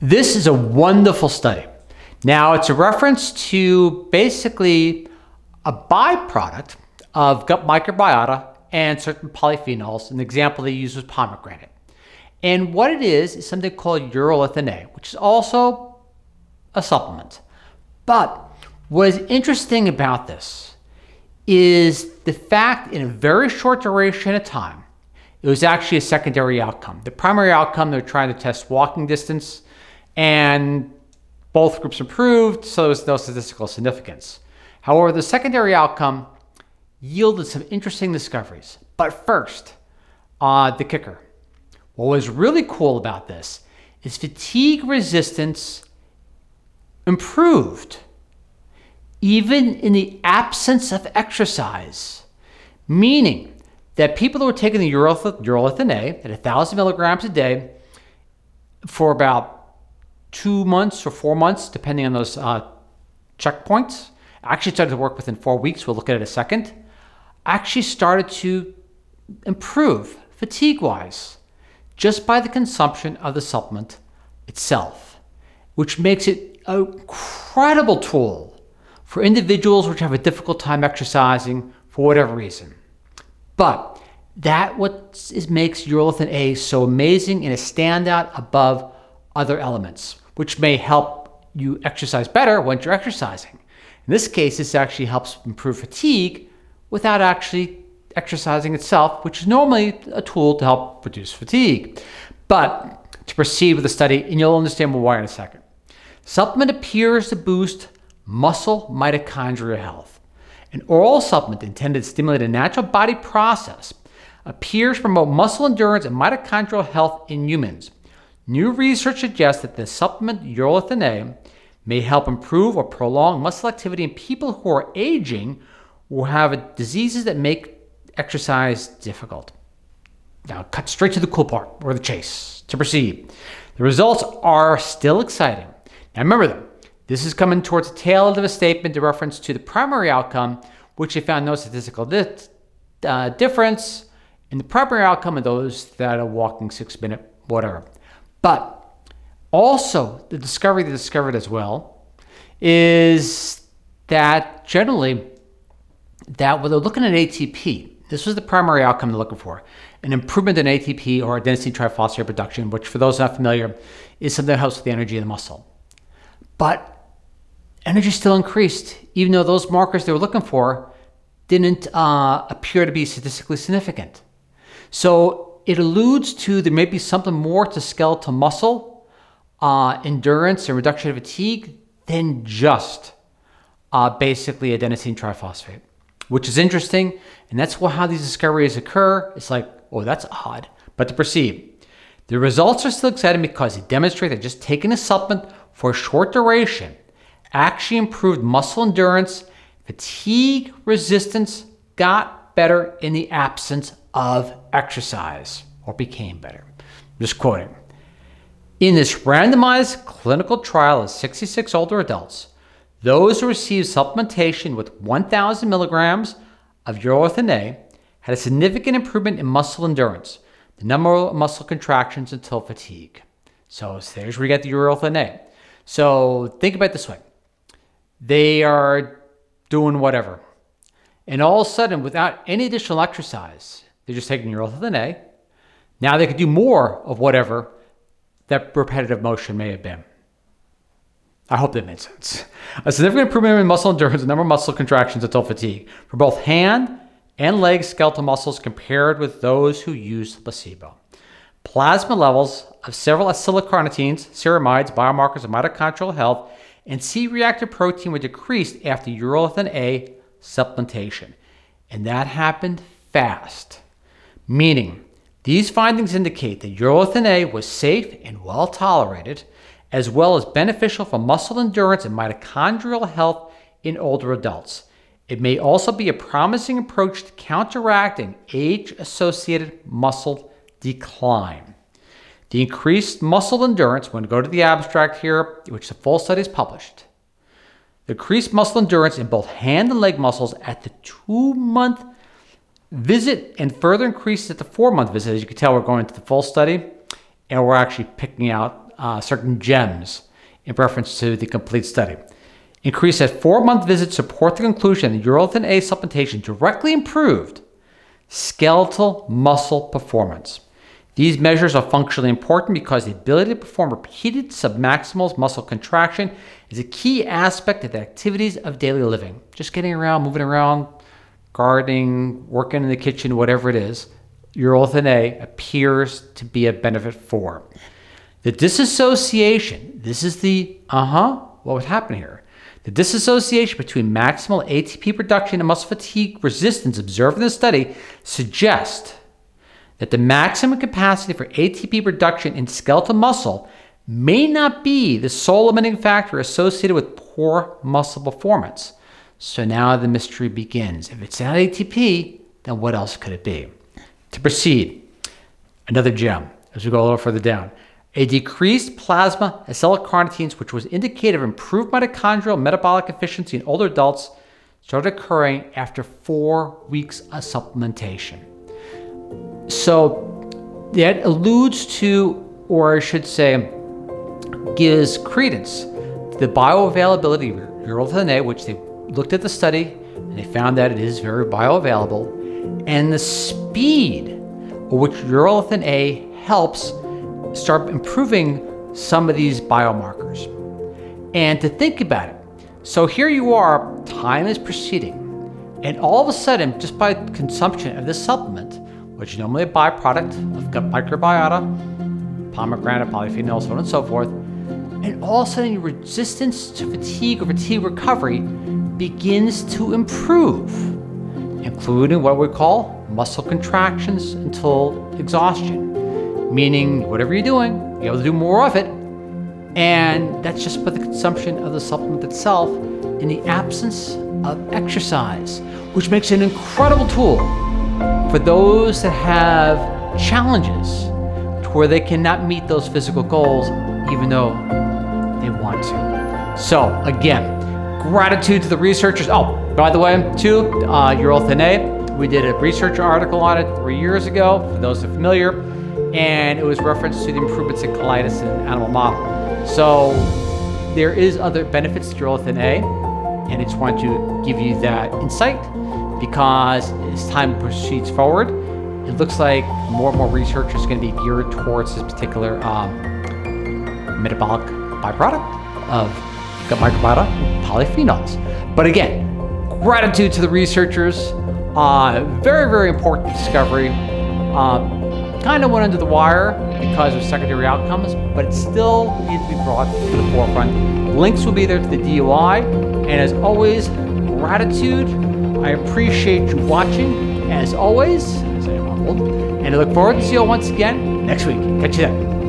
This is a wonderful study. Now, it's a reference to basically a byproduct of gut microbiota and certain polyphenols. An example they use was pomegranate. And what it is is something called urolithin A, which is also a supplement. But what is interesting about this is the fact in a very short duration of time, it was actually a secondary outcome. The primary outcome, they're trying to test walking distance, and both groups improved, so there was no statistical significance. However, the secondary outcome yielded some interesting discoveries. But first, uh, the kicker. What was really cool about this is fatigue resistance improved even in the absence of exercise, meaning that people who were taking the urolithin A at 1,000 milligrams a day for about two months or four months, depending on those uh, checkpoints, actually started to work within four weeks. We'll look at it in a second. Actually started to improve fatigue wise just by the consumption of the supplement itself, which makes it an incredible tool for individuals which have a difficult time exercising for whatever reason. But that what is, makes urolithin A so amazing and a standout above other elements, which may help you exercise better once you're exercising. In this case, this actually helps improve fatigue without actually exercising itself, which is normally a tool to help reduce fatigue. But to proceed with the study, and you'll understand why in a second. Supplement appears to boost muscle mitochondrial health. An oral supplement intended to stimulate a natural body process appears to promote muscle endurance and mitochondrial health in humans. New research suggests that the supplement urolithin A may help improve or prolong muscle activity in people who are aging or have diseases that make exercise difficult. Now, cut straight to the cool part or the chase to proceed. The results are still exciting. Now, remember them. This is coming towards the tail end of a statement in reference to the primary outcome, which they found no statistical di- uh, difference in the primary outcome of those that are walking six minute whatever. But also, the discovery they discovered as well is that generally, that when they're looking at ATP, this was the primary outcome they're looking for an improvement in ATP or adenosine triphosphate production, which, for those not familiar, is something that helps with the energy of the muscle. But energy still increased, even though those markers they were looking for didn't uh, appear to be statistically significant. So it alludes to there may be something more to skeletal muscle uh, endurance and reduction of fatigue than just uh, basically adenosine triphosphate, which is interesting. And that's how these discoveries occur. It's like, oh, that's odd. But to proceed, the results are still exciting because they demonstrate that just taking a supplement for a short duration actually improved muscle endurance, fatigue resistance got better in the absence of exercise or became better. Just quoting. In this randomized clinical trial of 66 older adults, those who received supplementation with 1,000 milligrams of urolithin A had a significant improvement in muscle endurance, the number of muscle contractions until fatigue. So there's where you get the urolithin A. So think about this way they are doing whatever. And all of a sudden, without any additional exercise, they're just taking urolithin A. Now they could do more of whatever that repetitive motion may have been. I hope that made sense. A significant improvement in muscle endurance and number of muscle contractions until fatigue for both hand and leg skeletal muscles compared with those who used placebo. Plasma levels of several acylcarnitines, ceramides, biomarkers of mitochondrial health, and C reactive protein were decreased after urolithin A supplementation. And that happened fast, meaning these findings indicate that urolithin A was safe and well tolerated, as well as beneficial for muscle endurance and mitochondrial health in older adults. It may also be a promising approach to counteracting age associated muscle decline. The increased muscle endurance, when go to the abstract here, which the full study is published, the increased muscle endurance in both hand and leg muscles at the two month visit and further increased at the four month visit. As you can tell, we're going to the full study and we're actually picking out uh, certain gems in reference to the complete study. Increase at four month visits support the conclusion that urolithin A supplementation directly improved skeletal muscle performance. These measures are functionally important because the ability to perform repeated submaximal muscle contraction is a key aspect of the activities of daily living. Just getting around, moving around, gardening, working in the kitchen, whatever it is, urolithin A appears to be a benefit for. The disassociation, this is the uh huh, what would happen here? The disassociation between maximal ATP production and muscle fatigue resistance observed in the study suggests that the maximum capacity for ATP production in skeletal muscle may not be the sole limiting factor associated with poor muscle performance. So now the mystery begins. If it's not ATP, then what else could it be? To proceed, another gem as we go a little further down. A decreased plasma acetylcarnitines, which was indicative of improved mitochondrial metabolic efficiency in older adults, started occurring after four weeks of supplementation. So that alludes to, or I should say, gives credence to the bioavailability of urolithin A, which they looked at the study and they found that it is very bioavailable, and the speed at which urolithin A helps start improving some of these biomarkers. And to think about it, so here you are, time is proceeding, and all of a sudden, just by consumption of this supplement, which is normally a byproduct of gut microbiota, pomegranate, polyphenols, so on and so forth, and all of a sudden resistance to fatigue or fatigue recovery begins to improve, including what we call muscle contractions until exhaustion meaning whatever you're doing, you're able to do more of it. And that's just by the consumption of the supplement itself in the absence of exercise, which makes it an incredible tool for those that have challenges to where they cannot meet those physical goals even though they want to. So, again, gratitude to the researchers. Oh, by the way, too, uh, urolithin A, we did a research article on it three years ago, for those that are familiar and it was referenced to the improvements in colitis in animal model. So there is other benefits to urolithin A, and I just want to give you that insight because as time proceeds forward, it looks like more and more research is going to be geared towards this particular um, metabolic byproduct of microbiota, polyphenols. But again, gratitude to the researchers. Uh, very, very important discovery. Um, kind of went under the wire because of secondary outcomes, but it still needs to be brought to the forefront. Links will be there to the DOI, and as always, gratitude. I appreciate you watching, as always, and I look forward to see you all once again next week. Catch you then.